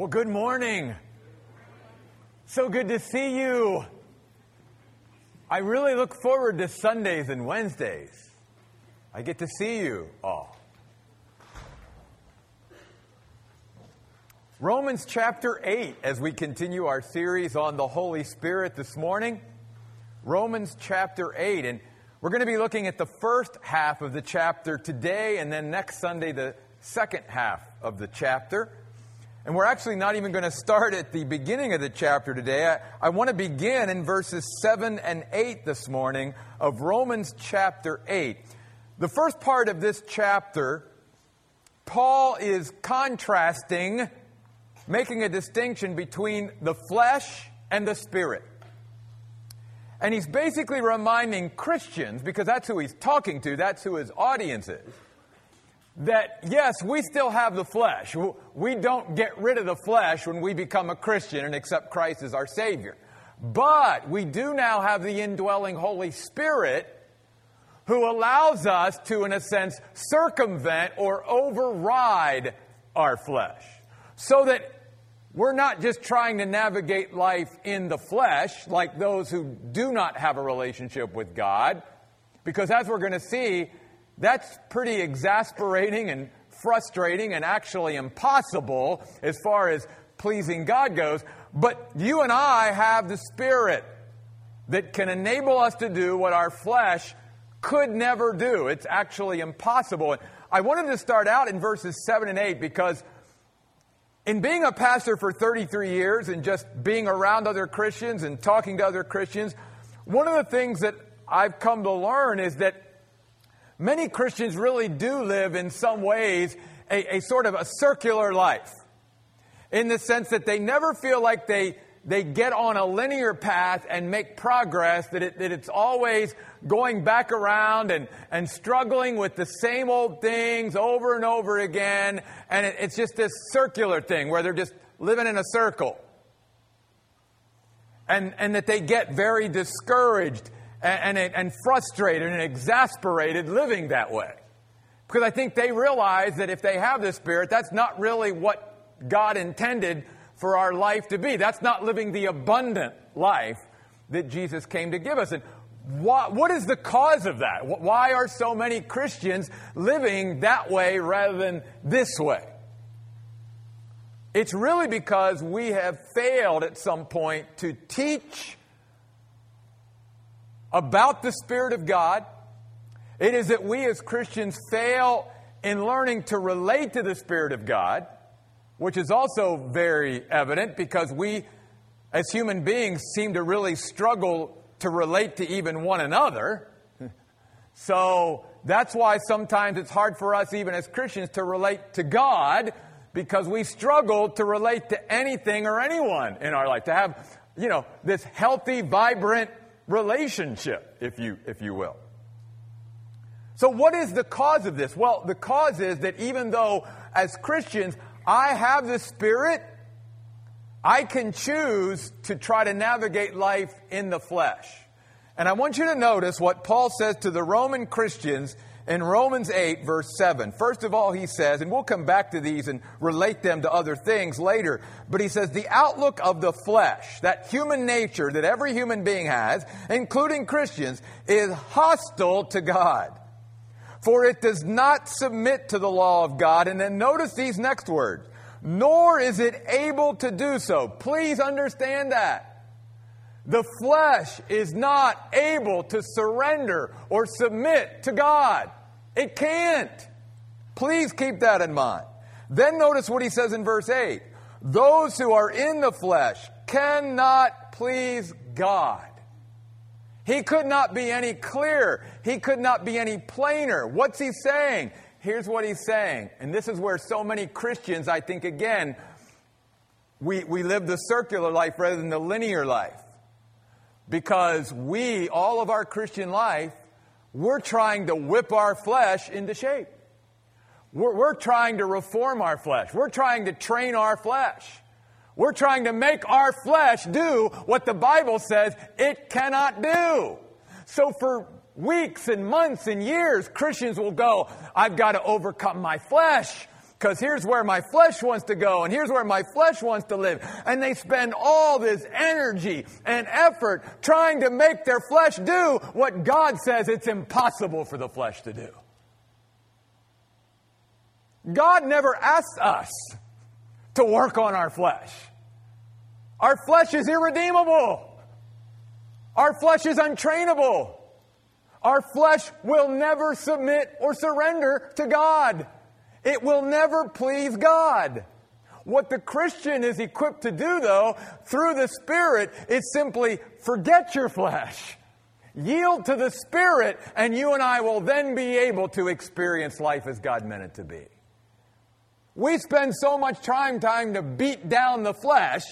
Well, good morning. So good to see you. I really look forward to Sundays and Wednesdays. I get to see you all. Romans chapter 8, as we continue our series on the Holy Spirit this morning. Romans chapter 8. And we're going to be looking at the first half of the chapter today, and then next Sunday, the second half of the chapter. And we're actually not even going to start at the beginning of the chapter today. I, I, want to begin in verses 7 and 8 this morning of Romans chapter 8. The first part of this chapter, Paul is contrasting, making a distinction between the flesh and the spirit. And he's basically reminding Christians, because that's who he's talking to, that's who his audience is that yes, we still have the flesh. We don't get rid of the flesh when we become a Christian and accept Christ as our Savior. But we do now have the indwelling Holy Spirit who allows us to, in a sense, circumvent or override our flesh. So that we're not just trying to navigate life in the flesh like those who do not have a relationship with God. Because as we're going to see, that's pretty exasperating and frustrating and actually impossible as far as pleasing God goes. But you and I have the Spirit that can enable us to do what our flesh could never do. It's actually impossible. And I wanted to start out in verses 7 and 8 because in being a pastor for 33 years and just being around other Christians and talking to other Christians, one of the things that I've come to learn is that many Christians really do live in some ways a, a, sort of a circular life in the sense that they never feel like they, they get on a linear path and make progress, that, it, that it's always going back around and, and struggling with the same old things over and over again. And it, it's just this circular thing where they're just living in a circle. And, and that they get very discouraged and, and, and frustrated and exasperated living that way. Because I think they realize that if they have the Spirit, that's not really what God intended for our life to be. That's not living the abundant life that Jesus came to give us. And what, what is the cause of that? Why are so many Christians living that way rather than this way? It's really because we have failed at some point to teach about the Spirit of God. It is that we as Christians fail in learning to relate to the Spirit of God, which is also very evident because we, as human beings, seem to really struggle to relate to even one another. So that's why sometimes it's hard for us, even as Christians, to relate to God because we struggle to relate to anything or anyone in our life, to have, you know, this healthy, vibrant relationship, if you, if you will. So, what is the cause of this? Well, the cause is that even though, as Christians, I have the Spirit, I can choose to try to navigate life in the flesh. And I want you to notice what Paul says to the Roman Christians in Romans 8, verse 7. First of all, he says, and we'll come back to these and relate them to other things later, but he says, the outlook of the flesh, that human nature that every human being has, including Christians, is hostile to God. For it does not submit to the law of God. And then notice these next words. Nor is it able to do so. Please understand that. The flesh is not able to surrender or submit to God. It can't. Please keep that in mind. Then notice what he says in verse 8 those who are in the flesh cannot please God. He could not be any clearer. He could not be any plainer. What's he saying? Here's what he's saying. And this is where so many Christians, I think, again, we, we live the circular life rather than the linear life because we, all of our Christian life, we're trying to whip our flesh into shape. We're, we're, trying to reform our flesh. We're trying to train our flesh. We're trying to make our flesh do what the Bible says it cannot do. So for weeks and months and years, Christians will go, I've got to overcome my flesh Because here's where my flesh wants to go, and here's where my flesh wants to live. And they spend all this energy and effort trying to make their flesh do what God says it's impossible for the flesh to do. God never asks us to work on our flesh. Our flesh is irredeemable. Our flesh is untrainable. Our flesh will never submit or surrender to God. It will never please God. What the Christian is equipped to do, though, through the Spirit, is simply forget your flesh. Yield to the Spirit, and you and I will then be able to experience life as God meant it to be. We spend so much time trying to beat down the flesh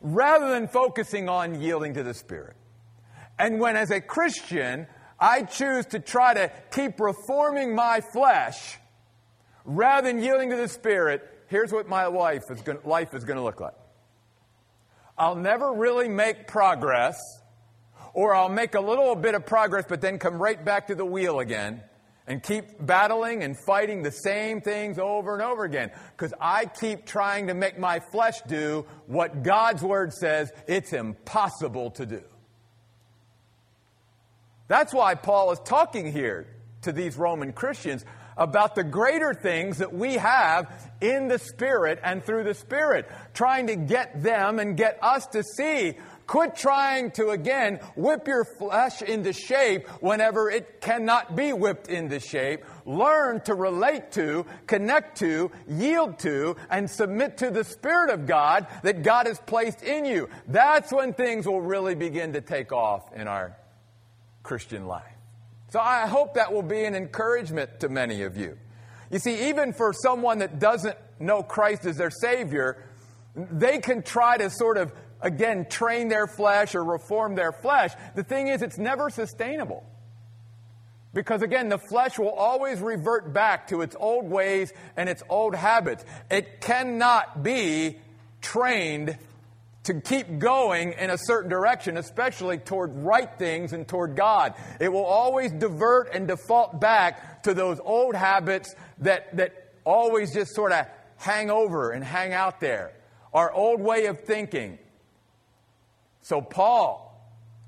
rather than focusing on yielding to the Spirit. And when, as a Christian, I choose to try to keep reforming my flesh rather than yielding to the Spirit, here's what my life is going, life is going to look like. I'll never really make progress, or I'll make a little bit of progress, but then come right back to the wheel again and keep battling and fighting the same things over and over again. Because I keep trying to make my flesh do what God's Word says it's impossible to do. That's why Paul is talking here to these Roman Christians about the greater things that we have in the Spirit and through the Spirit, trying to get them and get us to see. Quit trying to again whip your flesh into shape whenever it cannot be whipped into shape. Learn to relate to, connect to, yield to, and submit to the Spirit of God that God has placed in you. That's when things will really begin to take off in our Christian life. So I hope that will be an encouragement to many of you. You see, even for someone that doesn't know Christ as their Savior, they can try to sort of, again, train their flesh or reform their flesh. The thing is, it's never sustainable. Because again, the flesh will always revert back to its old ways and its old habits. It cannot be trained to keep going in a certain direction, especially toward right things and toward God. It will always divert and default back to those old habits that, that always just sort of hang over and hang out there. Our old way of thinking. So, Paul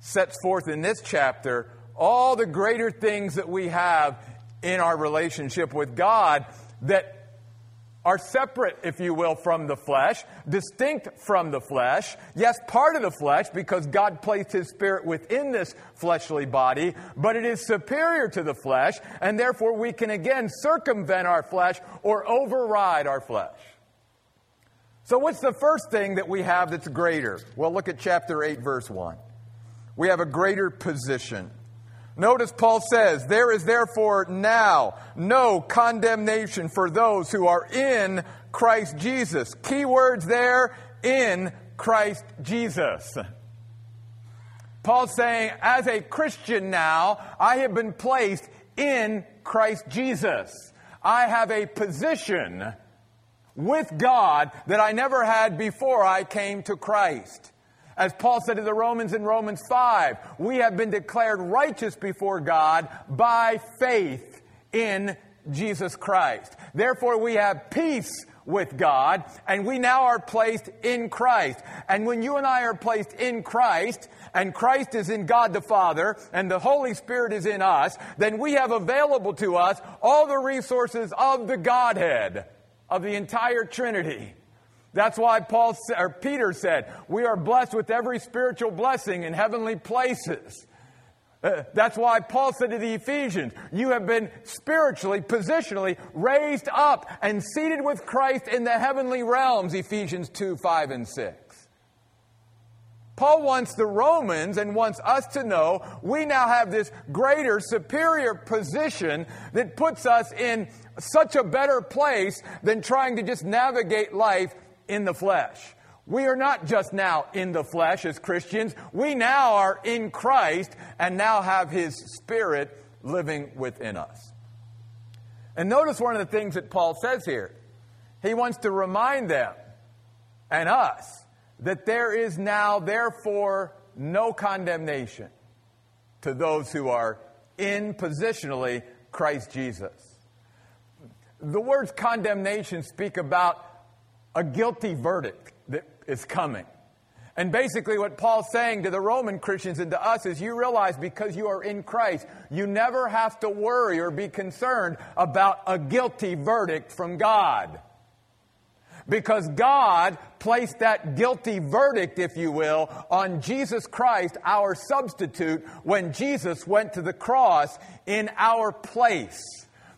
sets forth in this chapter all the greater things that we have in our relationship with God that are separate, if you will, from the flesh, distinct from the flesh. Yes, part of the flesh because God placed His Spirit within this fleshly body, but it is superior to the flesh, and therefore we can again circumvent our flesh or override our flesh. So, what's the first thing that we have that's greater? Well, look at chapter 8, verse 1. We have a greater position. Notice Paul says, There is therefore now no condemnation for those who are in Christ Jesus. Key words there, in Christ Jesus. Paul's saying, as a Christian now, I have been placed in Christ Jesus. I have a position with God that I never had before I came to Christ. As Paul said to the Romans in Romans 5, we have been declared righteous before God by faith in Jesus Christ. Therefore, we have peace with God, and we now are placed in Christ. And when you and I are placed in Christ, and Christ is in God the Father, and the Holy Spirit is in us, then we have available to us all the resources of the Godhead, of the entire Trinity. That's why Paul or Peter said, "We are blessed with every spiritual blessing in heavenly places." Uh, that's why Paul said to the Ephesians, You have been spiritually, positionally raised up and seated with Christ in the heavenly realms, Ephesians 2 5 and 6. Paul wants the Romans and wants us to know we now have this greater, superior position that puts us in such a better place than trying to just navigate life in the flesh. We are not just now in the flesh as Christians. We now are in Christ and now have His Spirit living within us. And notice one of the things that Paul says here. He wants to remind them and us that there is now, therefore, no condemnation to those who are in positionally Christ Jesus. The words condemnation speak about a guilty verdict that is coming. And basically, what Paul's saying to the Roman Christians and to us is you realize because you are in Christ, you never have to worry or be concerned about a guilty verdict from God. Because God placed that guilty verdict, if you will, on Jesus Christ, our substitute, when Jesus went to the cross in our place.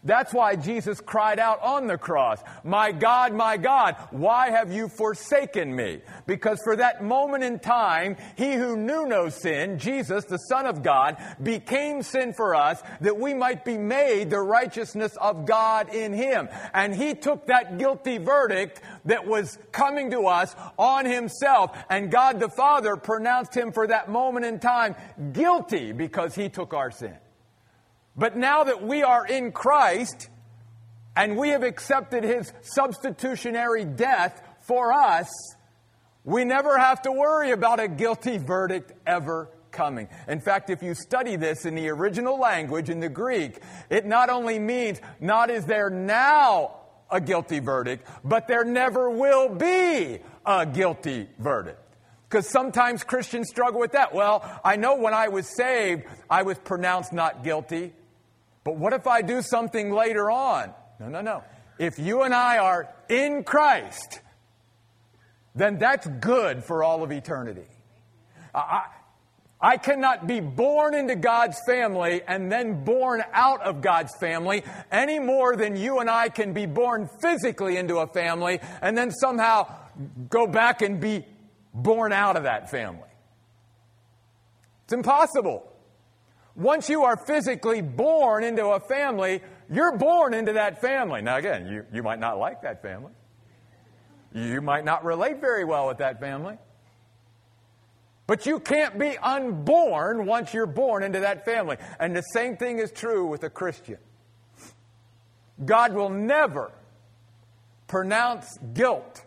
That's why Jesus cried out on the cross, My God, my God, why have you forsaken me? Because for that moment in time, he who knew no sin, Jesus, the Son of God, became sin for us that we might be made the righteousness of God in him. And he took that guilty verdict that was coming to us on himself. And God the Father pronounced him for that moment in time guilty because he took our sin. But now that we are in Christ and we have accepted his substitutionary death for us, we never have to worry about a guilty verdict ever coming. In fact, if you study this in the original language, in the Greek, it not only means not is there now a guilty verdict, but there never will be a guilty verdict. Because sometimes Christians struggle with that. Well, I know when I was saved, I was pronounced not guilty. But what if I do something later on? No, no, no. If you and I are in Christ, then that's good for all of eternity. I, I cannot be born into God's family and then born out of God's family any more than you and I can be born physically into a family and then somehow go back and be born out of that family. It's impossible. Once you are physically born into a family, you're born into that family. Now, again, you, you might not like that family. You might not relate very well with that family. But you can't be unborn once you're born into that family. And the same thing is true with a Christian. God will never pronounce guilt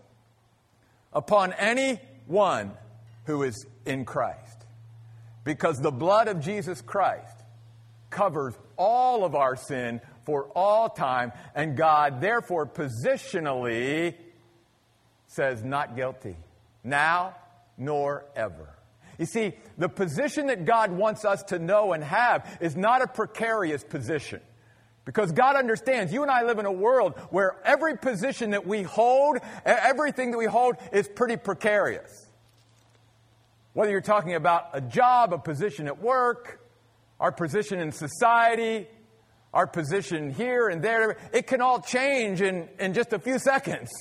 upon anyone who is in Christ. Because the blood of Jesus Christ covers all of our sin for all time, and God, therefore, positionally says, not guilty, now nor ever. You see, the position that God wants us to know and have is not a precarious position. Because God understands you and I live in a world where every position that we hold, everything that we hold is pretty precarious. Whether you're talking about a job, a position at work, our position in society, our position here and there, it can all change in, in just a few seconds.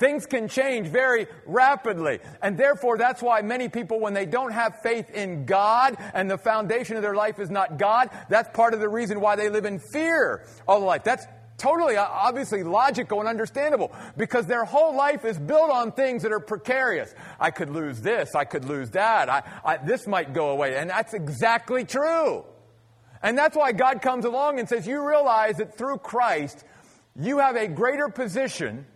Things can change very rapidly. And therefore, that's why many people, when they don't have faith in God and the foundation of their life is not God, that's part of the reason why they live in fear all the life. That's totally uh, obviously logical and understandable because their whole life is built on things that are precarious. I could lose this, I could lose that, I, I, this might go away. And that's exactly true. And that's why God comes along and says, You realize that through Christ, you have a greater position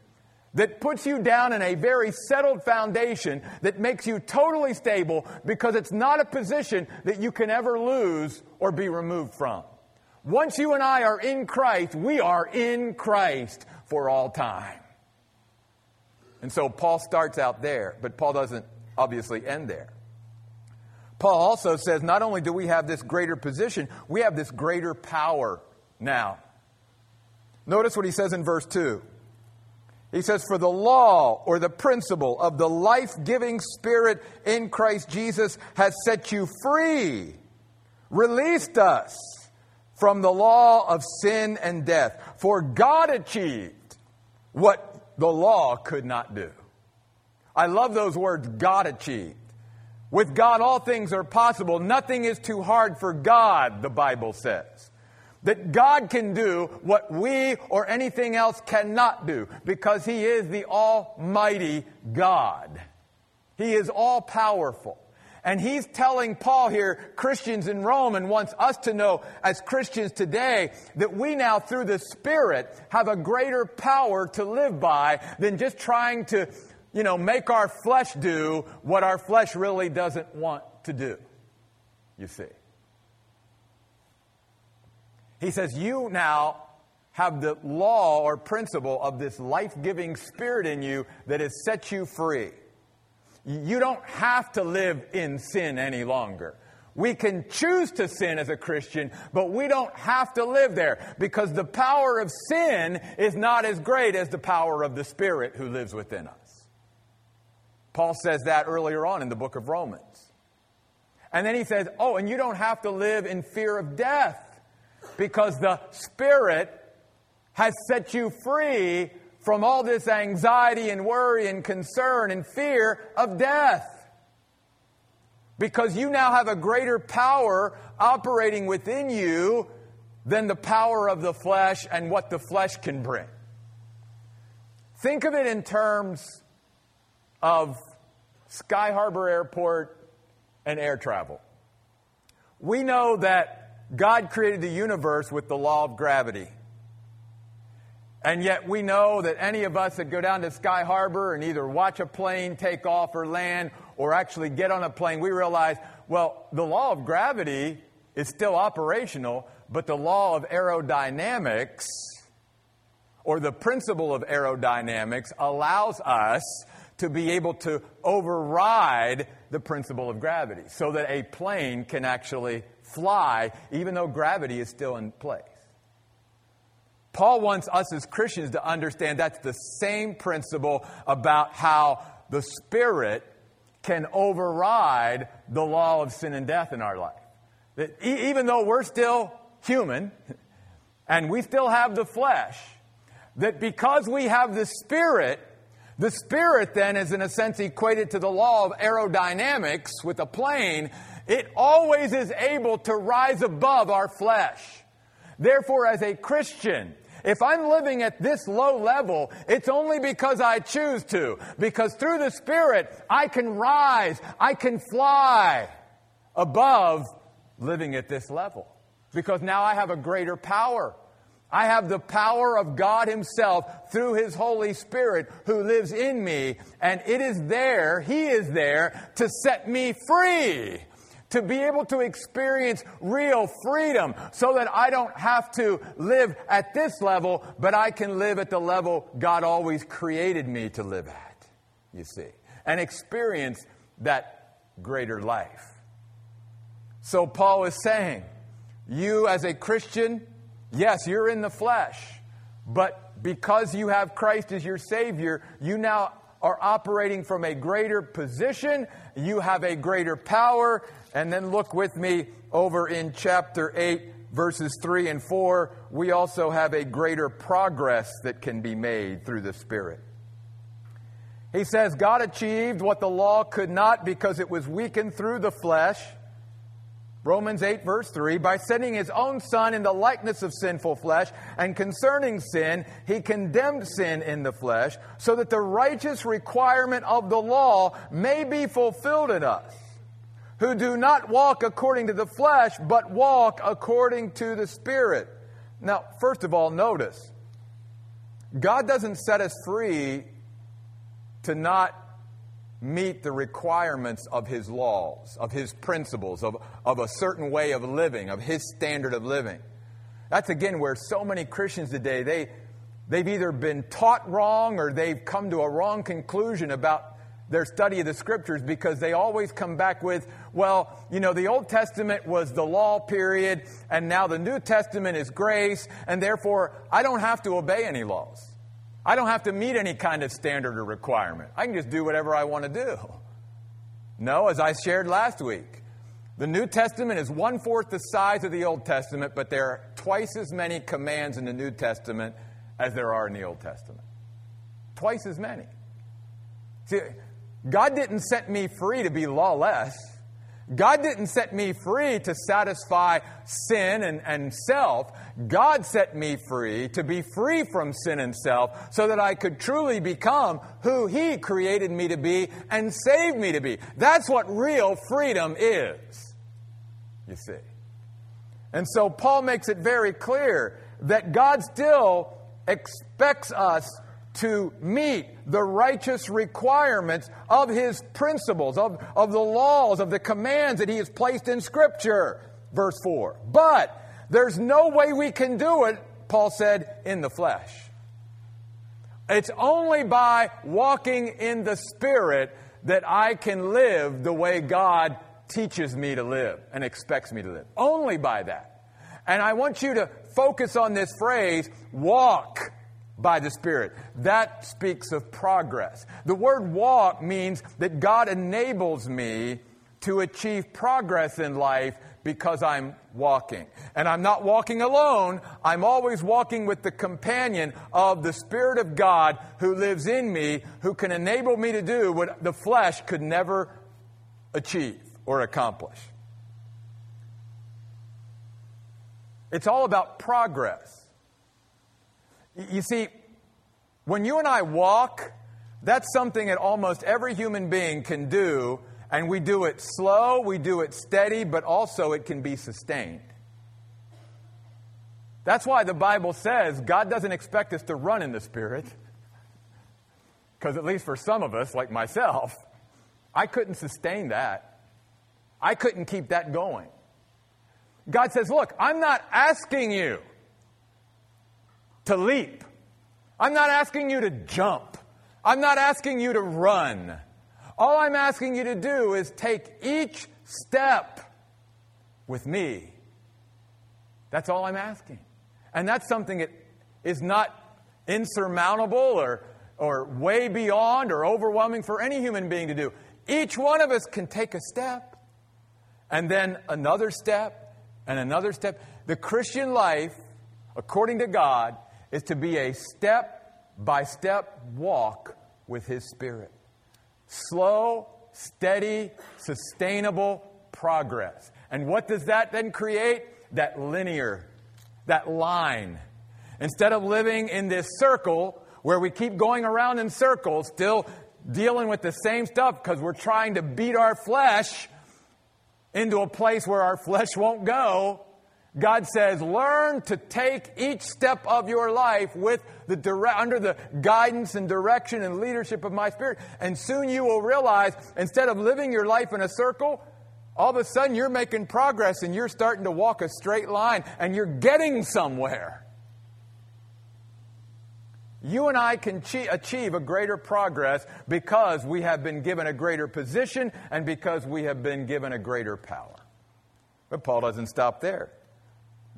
that puts you down in a very settled foundation that makes you totally stable because it's not a position that you can ever lose or be removed from. Once you and I are in Christ, we are in Christ for all time. And so Paul starts out there, but Paul doesn't obviously end there. Paul also says not only do we have this greater position, we have this greater power now. Notice what he says in verse 2. He says, For the law or the principle of the life giving Spirit in Christ Jesus has set you free, released us from the law of sin and death. For God achieved what the law could not do. I love those words, God achieved. With God, all things are possible. Nothing is too hard for God, the Bible says. That God can do what we or anything else cannot do because He is the Almighty God. He is all powerful. And he's telling Paul here, Christians in Rome, and wants us to know as Christians today that we now, through the Spirit, have a greater power to live by than just trying to, you know, make our flesh do what our flesh really doesn't want to do. You see. He says, You now have the law or principle of this life giving spirit in you that has set you free. You don't have to live in sin any longer. We can choose to sin as a Christian, but we don't have to live there because the power of sin is not as great as the power of the Spirit who lives within us. Paul says that earlier on in the book of Romans. And then he says, Oh, and you don't have to live in fear of death because the Spirit has set you free from all this anxiety and worry and concern and fear of death. Because you now have a greater power operating within you than the power of the flesh and what the flesh can bring. Think of it in terms of Sky Harbor Airport and air travel. We know that God created the universe with the law of gravity. And yet we know that any of us that go down to Sky Harbor and either watch a plane take off or land or actually get on a plane, we realize, well, the law of gravity is still operational, but the law of aerodynamics or the principle of aerodynamics allows us to be able to override the principle of gravity so that a plane can actually fly even though gravity is still in place. Paul wants us as Christians to understand that's the same principle about how the Spirit can override the law of sin and death in our life. That even though we're still human and we still have the flesh, that because we have the Spirit, the Spirit then is in a sense equated to the law of aerodynamics with a plane, it always is able to rise above our flesh. Therefore, as a Christian, if I'm living at this low level, it's only because I choose to. Because through the Spirit, I can rise, I can fly above living at this level. Because now I have a greater power. I have the power of God Himself through His Holy Spirit who lives in me, and it is there, He is there to set me free to be able to experience real freedom so that I don't have to live at this level, but I can live at the level God always created me to live at, you see, and experience that greater life. So Paul is saying, you as a Christian, yes, you're in the flesh, but because you have Christ as your Savior, you now are operating from a greater position, you have a greater power, and then look with me over in chapter 8, verses 3 and 4. We also have a greater progress that can be made through the Spirit. He says, God achieved what the law could not because it was weakened through the flesh. Romans 8, verse 3 by sending his own Son in the likeness of sinful flesh, and concerning sin, he condemned sin in the flesh, so that the righteous requirement of the law may be fulfilled in us who do not walk according to the flesh, but walk according to the Spirit. Now, first of all, notice God doesn't set us free to not meet the requirements of His laws, of His principles, of, of a certain way of living, of His standard of living. That's again where so many Christians today, they, they've either been taught wrong or they've come to a wrong conclusion about their study of the scriptures because they always come back with, well, you know, the Old Testament was the law period, and now the New Testament is grace, and therefore I don't have to obey any laws. I don't have to meet any kind of standard or requirement. I can just do whatever I want to do. No, as I shared last week, the New Testament is one fourth the size of the Old Testament, but there are twice as many commands in the New Testament as there are in the Old Testament. Twice as many. See, God didn't set me free to be lawless. God didn't set me free to satisfy sin and, and self. God set me free to be free from sin and self so that I could truly become who He created me to be and saved me to be. That's what real freedom is, you see. And so Paul makes it very clear that God still expects us to meet the righteous requirements of his principles, of, of the laws, of the commands that he has placed in Scripture. Verse 4. But there's no way we can do it Paul said, in the flesh. It's only by walking in the Spirit that I can live the way God teaches me to live and expects me to live. Only by that. And I want you to focus on this phrase, walk by the Spirit. That speaks of progress. The word walk means that God enables me to achieve progress in life because I'm walking. And I'm not walking alone, I'm always walking with the companion of the Spirit of God who lives in me, who can enable me to do what the flesh could never achieve or accomplish. It's all about progress. You see, when you and I walk, that's something that almost every human being can do, and we do it slow, we do it steady, but also it can be sustained. That's why the Bible says God doesn't expect us to run in the Spirit. Because, at least for some of us, like myself, I couldn't sustain that. I couldn't keep that going. God says, Look, I'm not asking you to leap. I'm not asking you to jump. I'm not asking you to run. All I'm asking you to do is take each step with me. That's all I'm asking. And that's something that is not insurmountable or, or way beyond or overwhelming for any human being to do. Each one of us can take a step and then another step and another step. The Christian life, according to God, is to be a step by step walk with His Spirit. Slow, steady, sustainable progress. And what does that then create? That linear, that line. Instead of living in this circle where we keep going around in circles, still dealing with the same stuff because we're trying to beat our flesh into a place where our flesh won't go, God says, learn to take each step of your life with the dire- under the guidance and direction and leadership of my spirit. And soon you will realize instead of living your life in a circle, all of a sudden you're making progress and you're starting to walk a straight line and you're getting somewhere. You and I can achieve a greater progress because we have been given a greater position and because we have been given a greater power. But Paul doesn't stop there.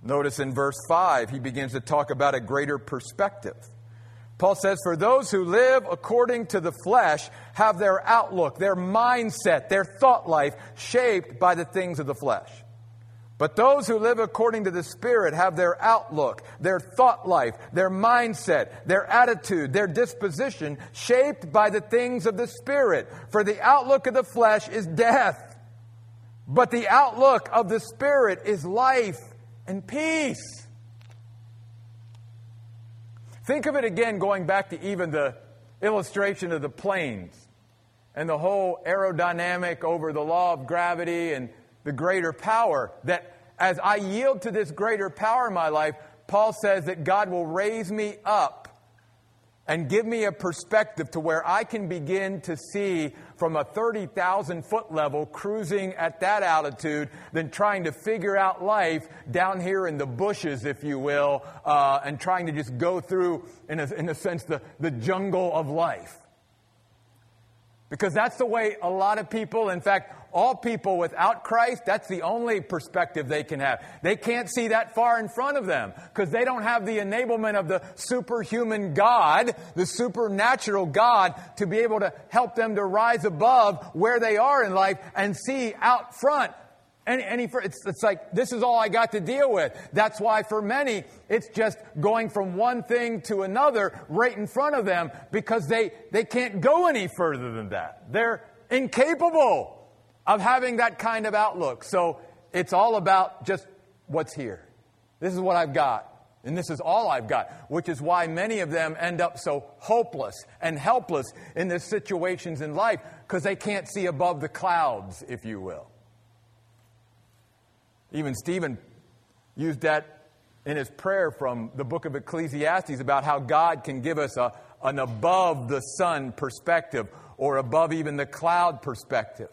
Notice in verse 5, he begins to talk about a greater perspective. Paul says, For those who live according to the flesh have their outlook, their mindset, their thought life shaped by the things of the flesh. But those who live according to the Spirit have their outlook, their thought life, their mindset, their attitude, their disposition shaped by the things of the Spirit. For the outlook of the flesh is death, but the outlook of the Spirit is life and peace. Think of it again, going back to even the illustration of the planes and the whole aerodynamic over the law of gravity and the greater power. That as I yield to this greater power in my life, Paul says that God will raise me up and give me a perspective to where I can begin to see from a 30,000 foot level, cruising at that altitude, than trying to figure out life down here in the bushes, if you will, uh, and trying to just go through, in a, in a sense, the, the jungle of life. Because that's the way a lot of people, in fact, all people without Christ, that's the only perspective they can have. They can't see that far in front of them because they don't have the enablement of the superhuman God, the supernatural God, to be able to help them to rise above where they are in life and see out front. Any, any, it's, it's like, this is all I got to deal with. That's why for many, it's just going from one thing to another right in front of them because they, they can't go any further than that. They're incapable of having that kind of outlook. So it's all about just what's here. This is what I've got. And this is all I've got, which is why many of them end up so hopeless and helpless in their situations in life because they can't see above the clouds, if you will. Even Stephen used that in his prayer from the book of Ecclesiastes about how God can give us a, an above the sun perspective or above even the cloud perspective.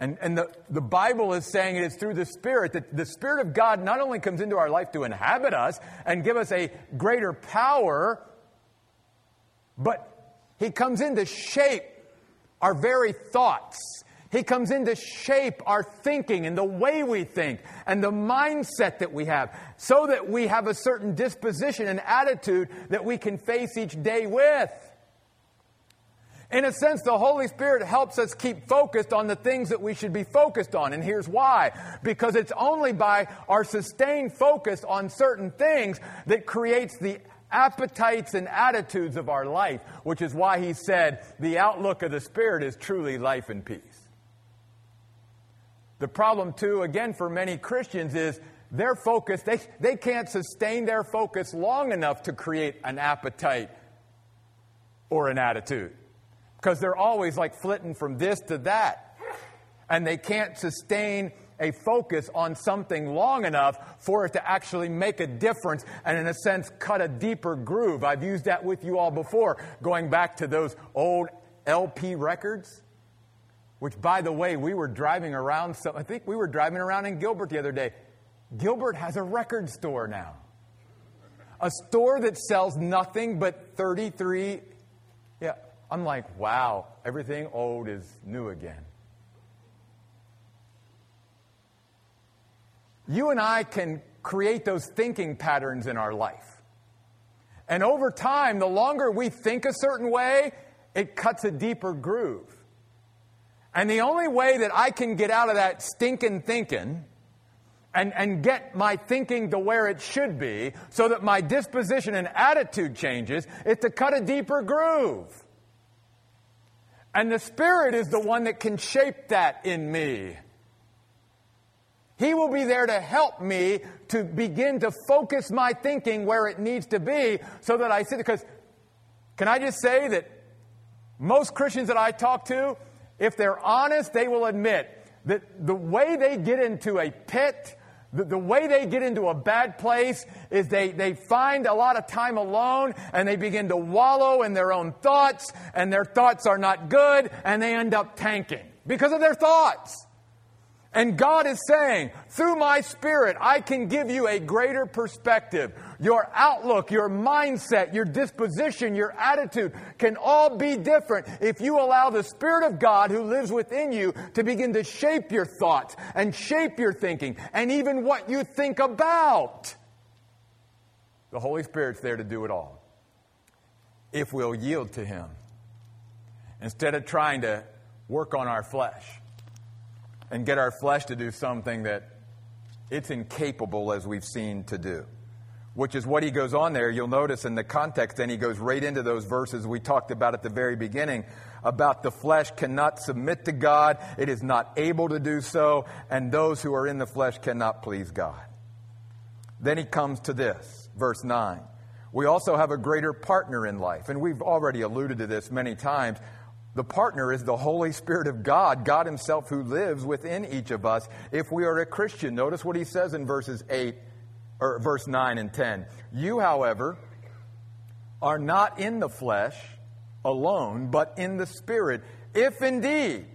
And, and the, the Bible is saying it is through the Spirit that the Spirit of God not only comes into our life to inhabit us and give us a greater power, but He comes in to shape our very thoughts. He comes in to shape our thinking and the way we think and the mindset that we have so that we have a certain disposition and attitude that we can face each day with. In a sense, the Holy Spirit helps us keep focused on the things that we should be focused on. And here's why. Because it's only by our sustained focus on certain things that creates the appetites and attitudes of our life, which is why he said the outlook of the Spirit is truly life and peace. The problem, too, again, for many Christians is their focus, they, they can't sustain their focus long enough to create an appetite or an attitude because they're always like flitting from this to that. And they can't sustain a focus on something long enough for it to actually make a difference and, in a sense, cut a deeper groove. I've used that with you all before, going back to those old LP records. Which, by the way, we were driving around. So I think we were driving around in Gilbert the other day. Gilbert has a record store now, a store that sells nothing but 33 yeah, I'm like, wow, everything old is new again. You and I can create those thinking patterns in our life. And over time, the longer we think a certain way, it cuts a deeper groove. And the only way that I can get out of that stinking thinking and, and get my thinking to where it should be so that my disposition and attitude changes is to cut a deeper groove. And the Spirit is the one that can shape that in me. He will be there to help me to begin to focus my thinking where it needs to be so that I see. Because, can I just say that most Christians that I talk to, if they're honest, they will admit that the way they get into a pit the, the, way they get into a bad place is they, they find a lot of time alone and they begin to wallow in their own thoughts, and their thoughts are not good, and they end up tanking because of their thoughts. And God is saying, through my spirit, I can give you a greater perspective. Your outlook, your mindset, your disposition, your attitude can all be different if you allow the Spirit of God who lives within you to begin to shape your thoughts and shape your thinking and even what you think about. The Holy Spirit's there to do it all. If we'll yield to Him instead of trying to work on our flesh and get our flesh to do something that it's incapable, as we've seen, to do. Which is what he goes on there. You'll notice in the context, then he goes right into those verses we talked about at the very beginning about the flesh cannot submit to God, it is not able to do so, and those who are in the flesh cannot please God. Then he comes to this, verse 9. We also have a greater partner in life, and we've already alluded to this many times. The partner is the Holy Spirit of God, God Himself who lives within each of us if we are a Christian. Notice what He says in verses 8 or verse 9 and 10. You, however, are not in the flesh alone, but in the Spirit, if indeed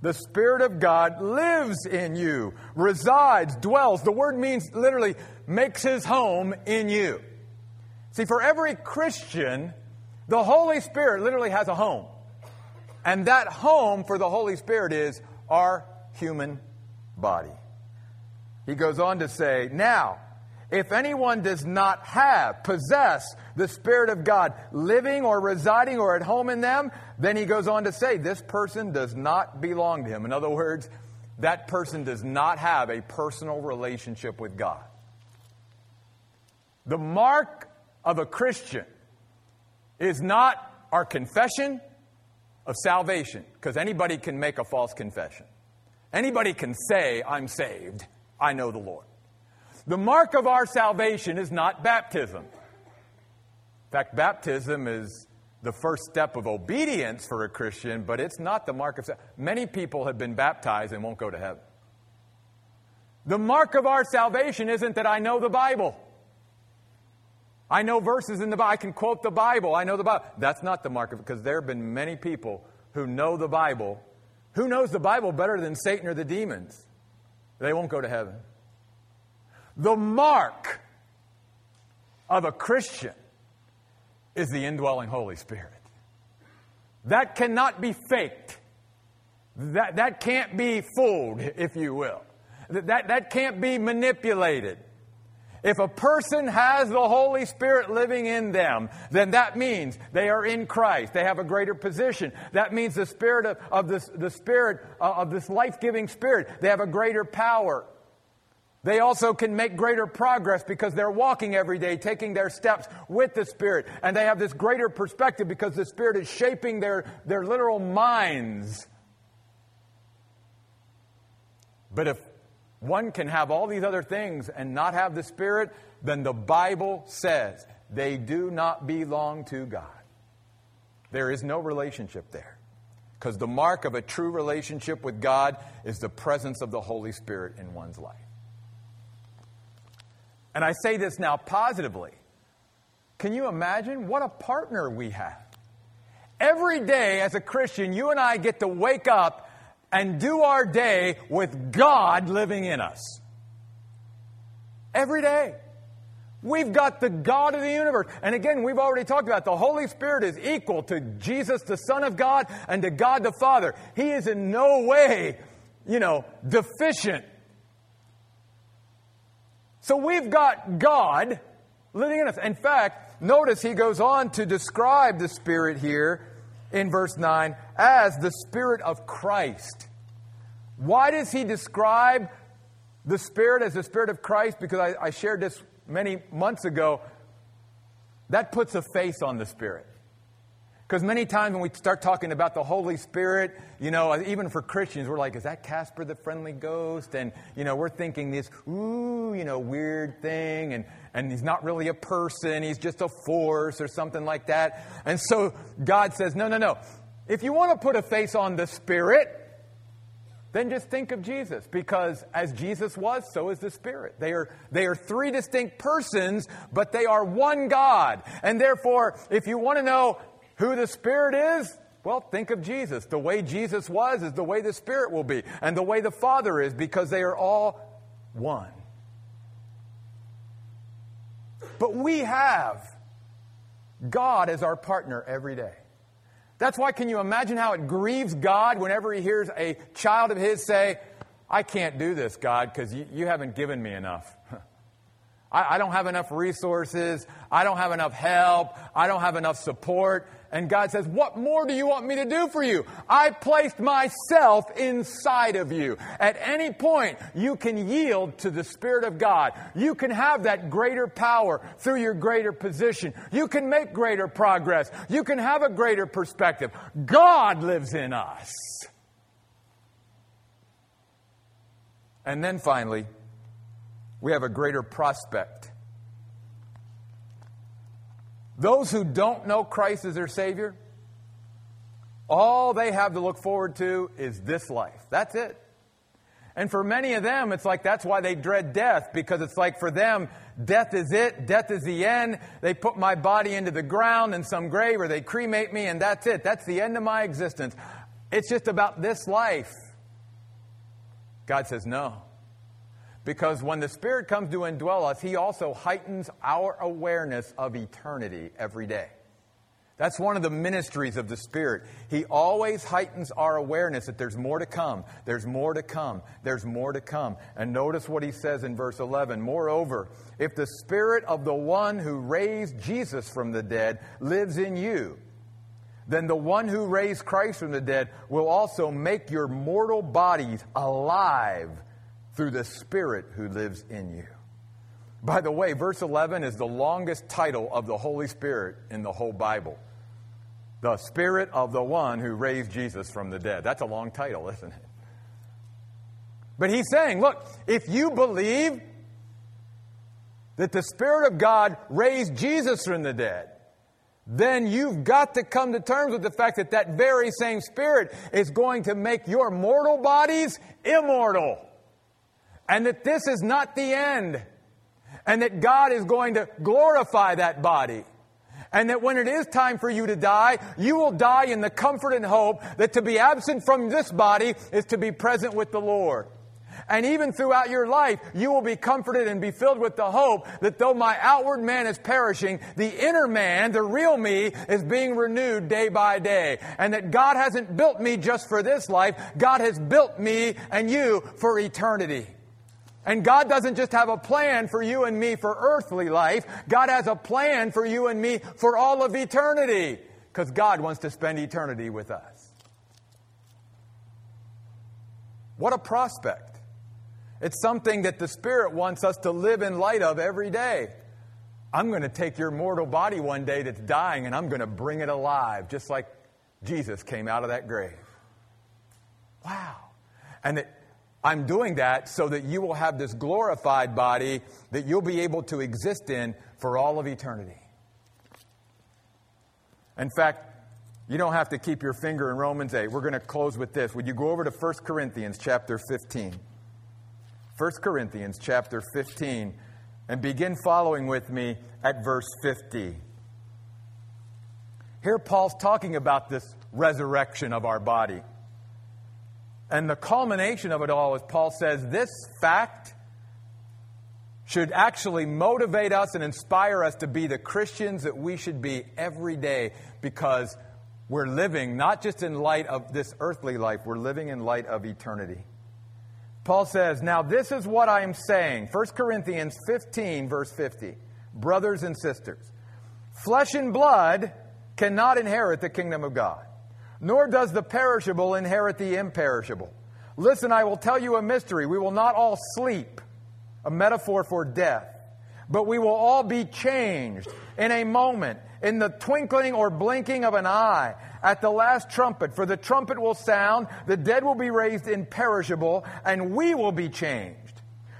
the Spirit of God lives in you, resides, dwells. The word means literally makes his home in you. See, for every Christian, the Holy Spirit literally has a home. And that home for the Holy Spirit is our human body. He goes on to say, Now, if anyone does not have, possess the Spirit of God living or residing or at home in them, then he goes on to say, this person does not belong to him. In other words, that person does not have a personal relationship with God. The mark of a Christian is not our confession, of salvation, because anybody can make a false confession. Anybody can say, I'm saved, I know the Lord. The mark of our salvation is not baptism. In fact, baptism is the first step of obedience for a Christian, but it's not the mark of Many people have been baptized and won't go to heaven. The mark of our salvation isn't that I know the Bible. I know verses in the Bible. I can quote the Bible. I know the Bible. That's not the mark of it because there have been many people who know the Bible Who knows the Bible better than Satan or the demons? They won't go to heaven. The mark of a Christian is the indwelling Holy Spirit. That cannot be faked. That, that can't be fooled, if you will. That, that can't be manipulated. If a person has the Holy Spirit living in them, then that means they are in Christ. They have a greater position. That means the Spirit of, of this, the Spirit uh, of this life giving Spirit, they have a greater power. They also can make greater progress because they're walking every day, taking their steps with the Spirit. And they have this greater perspective because the Spirit is shaping their, their literal minds. But if one can have all these other things and not have the Spirit, then the Bible says they do not belong to God. There is no relationship there. Because the mark of a true relationship with God is the presence of the Holy Spirit in one's life. And I say this now positively. Can you imagine what a partner we have? Every day as a Christian, you and I get to wake up and do our day with God living in us. Every day. We've got the God of the universe. And again, we've already talked about the Holy Spirit is equal to Jesus, the Son of God, and to God the Father. He is in no way, you know, deficient. So we've got God living in us. In fact, notice he goes on to describe the Spirit here in verse 9 as the Spirit of Christ. Why does he describe the Spirit as the Spirit of Christ? Because I, I shared this many months ago. That puts a face on the Spirit. Because many times when we start talking about the Holy Spirit, you know, even for Christians, we're like, is that Casper the friendly ghost? And, you know, we're thinking this, ooh, you know, weird thing. And, and he's not really a person, he's just a force or something like that. And so God says, no, no, no. If you want to put a face on the Spirit, then just think of Jesus because as Jesus was, so is the Spirit. They are, they are three distinct persons, but they are one God. And therefore, if you want to know who the Spirit is? Well, think of Jesus. The way Jesus was is the way the Spirit will be, and the way the Father is, because they are all one. But we have God as our partner every day. That's why, can you imagine how it grieves God whenever He hears a child of His say, I can't do this, God, because you, you haven't given me enough. I, I don't have enough resources. I don't have enough help. I don't have enough support. And God says, What more do you want me to do for you? I placed myself inside of you. At any point, you can yield to the Spirit of God. You can have that greater power through your greater position. You can make greater progress. You can have a greater perspective. God lives in us. And then finally, we have a greater prospect. Those who don't know Christ as their Savior, all they have to look forward to is this life. That's it. And for many of them, it's like that's why they dread death, because it's like for them, death is it, death is the end. They put my body into the ground in some grave, or they cremate me, and that's it. That's the end of my existence. It's just about this life. God says, no. Because when the Spirit comes to indwell us, He also heightens our awareness of eternity every day. That's one of the ministries of the Spirit. He always heightens our awareness that there's more to come. There's more to come. There's more to come. And notice what he says in verse 11. Moreover, if the Spirit of the one who raised Jesus from the dead lives in you, then the one who raised Christ from the dead will also make your mortal bodies alive through the Spirit who lives in you. By the way, verse 11 is the longest title of the Holy Spirit in the whole Bible. The Spirit of the one who raised Jesus from the dead. That's a long title, isn't it? But he's saying, look, if you believe that the Spirit of God raised Jesus from the dead, then you've got to come to terms with the fact that that very same Spirit is going to make your mortal bodies immortal and that this is not the end, and that God is going to glorify that body. And that when it is time for you to die, you will die in the comfort and hope that to be absent from this body is to be present with the Lord. And even throughout your life, you will be comforted and be filled with the hope that though my outward man is perishing, the inner man, the real me, is being renewed day by day. And that God hasn't built me just for this life, God has built me and you for eternity. And God doesn't just have a plan for you and me for earthly life, God has a plan for you and me for all of eternity. Because God wants to spend eternity with us. What a prospect. It's something that the Spirit wants us to live in light of every day. I'm going to take your mortal body one day that's dying and I'm going to bring it alive, just like Jesus came out of that grave. Wow. And that I'm doing that so that you will have this glorified body that you'll be able to exist in for all of eternity. In fact, you don't have to keep your finger in Romans 8. We're going to close with this. Would you go over to 1 Corinthians chapter 15? 1 Corinthians chapter 15 and begin following with me at verse 50. Here, Paul's talking about this resurrection of our body. And the culmination of it all is Paul says this fact should actually motivate us and inspire us to be the Christians that we should be every day because we're living not just in light of this earthly life, we're living in light of eternity. Paul says, Now this is what I am saying. 1 Corinthians 15, verse 50. Brothers and sisters, flesh and blood cannot inherit the kingdom of God, nor does the perishable inherit the imperishable. Listen, I will tell you a mystery. We will not all sleep, a metaphor for death, but we will all be changed in a moment, in the twinkling or blinking of an eye at the last trumpet, for the trumpet will sound, the dead will be raised imperishable, and we will be changed.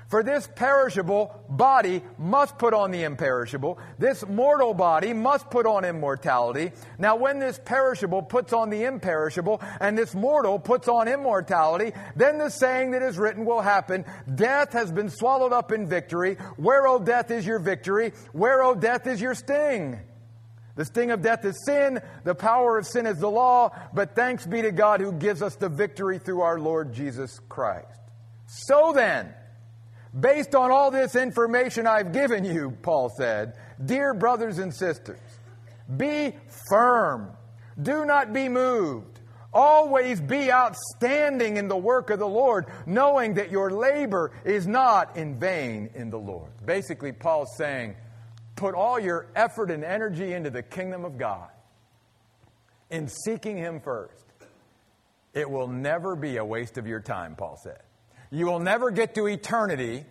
For this perishable body must put on the imperishable. This mortal body must put on immortality. Now, when this perishable puts on the imperishable and this mortal puts on immortality, then the saying that is written will happen Death has been swallowed up in victory. Where, O death, is your victory? Where, O death, is your sting? The sting of death is sin. The power of sin is the law. But thanks be to God who gives us the victory through our Lord Jesus Christ. So then, based on all this information I've given you, Paul said, dear brothers and sisters, be firm. Do not be moved. Always be outstanding in the work of the Lord, knowing that your labor is not in vain in the Lord. Basically, Paul's saying, put all your effort and energy into the kingdom of God, in seeking Him first, it will never be a waste of your time, Paul said. You will never get to eternity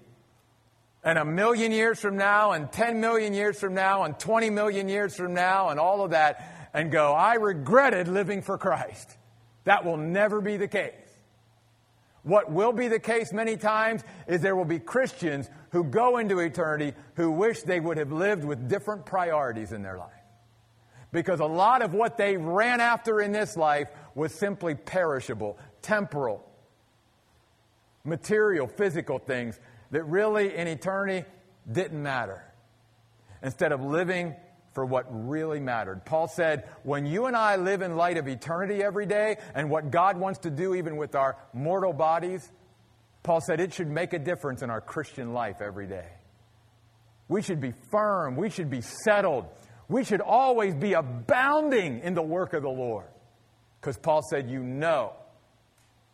and a million years from now, and 10 million years from now, and 20 million years from now, and all of that, and go, I regretted living for Christ. That will never be the case. What will be the case many times is there will be Christians who go into eternity who wish they would have lived with different priorities in their life. Because a lot of what they ran after in this life was simply perishable, temporal, material, physical things that really in eternity didn't matter. Instead of living for what really mattered. Paul said, when you and I live in light of eternity every day and what God wants to do even with our mortal bodies, Paul said it should make a difference in our Christian life every day. We should be firm. We should be settled. We should always be abounding in the work of the Lord. Because Paul said, You know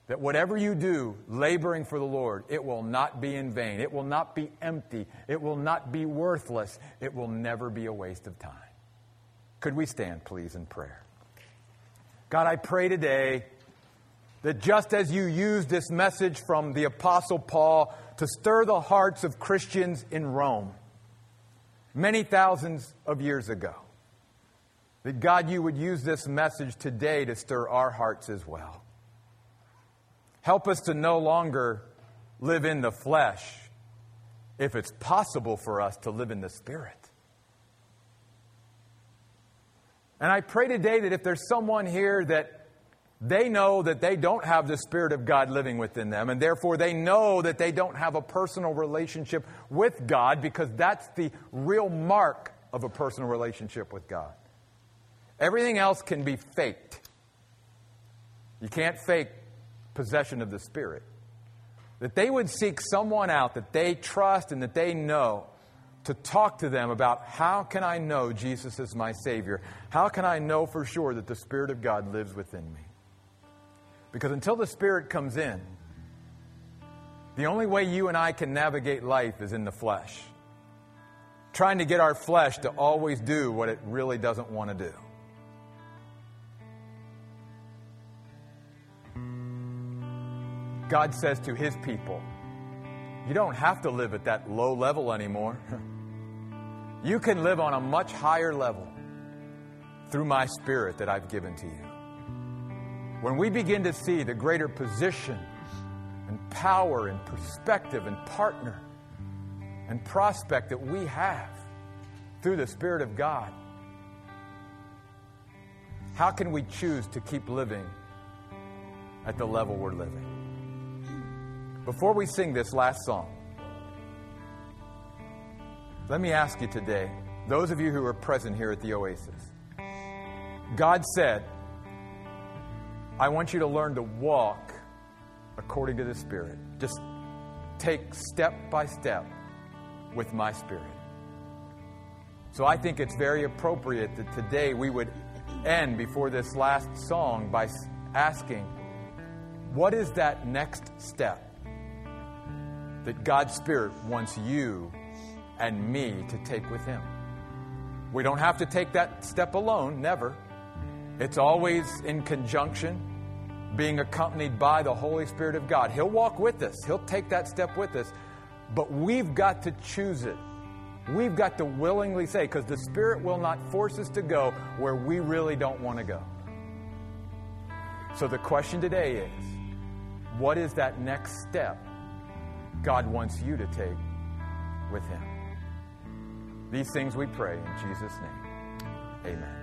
that whatever you do, laboring for the Lord, it will not be in vain. It will not be empty. It will not be worthless. It will never be a waste of time. Could we stand, please, in prayer? God, I pray today that just as you used this message from the Apostle Paul to stir the hearts of Christians in Rome many thousands of years ago, that God, you would use this message today to stir our hearts as well. Help us to no longer live in the flesh if it's possible for us to live in the Spirit. And I pray today that if there's someone here that they know that they don't have the Spirit of God living within them, and therefore they know that they don't have a personal relationship with God because that's the real mark of a personal relationship with God. Everything else can be faked. You can't fake possession of the Spirit. That they would seek someone out that they trust and that they know to talk to them about how can I know Jesus is my Savior? How can I know for sure that the Spirit of God lives within me? Because until the Spirit comes in, the only way you and I can navigate life is in the flesh. Trying to get our flesh to always do what it really doesn't want to do. God says to his people, You don't have to live at that low level anymore. you can live on a much higher level through my spirit that I've given to you. When we begin to see the greater position and power and perspective and partner and prospect that we have through the Spirit of God, how can we choose to keep living at the level we're living? Before we sing this last song, let me ask you today, those of you who are present here at the Oasis, God said, I want you to learn to walk according to the Spirit. Just take step by step with my Spirit. So I think it's very appropriate that today we would end before this last song by asking, what is that next step? That God's Spirit wants you and me to take with Him. We don't have to take that step alone, never. It's always in conjunction, being accompanied by the Holy Spirit of God. He'll walk with us, He'll take that step with us, but we've got to choose it. We've got to willingly say, because the Spirit will not force us to go where we really don't want to go. So the question today is what is that next step God wants you to take with Him. These things we pray in Jesus' name. Amen.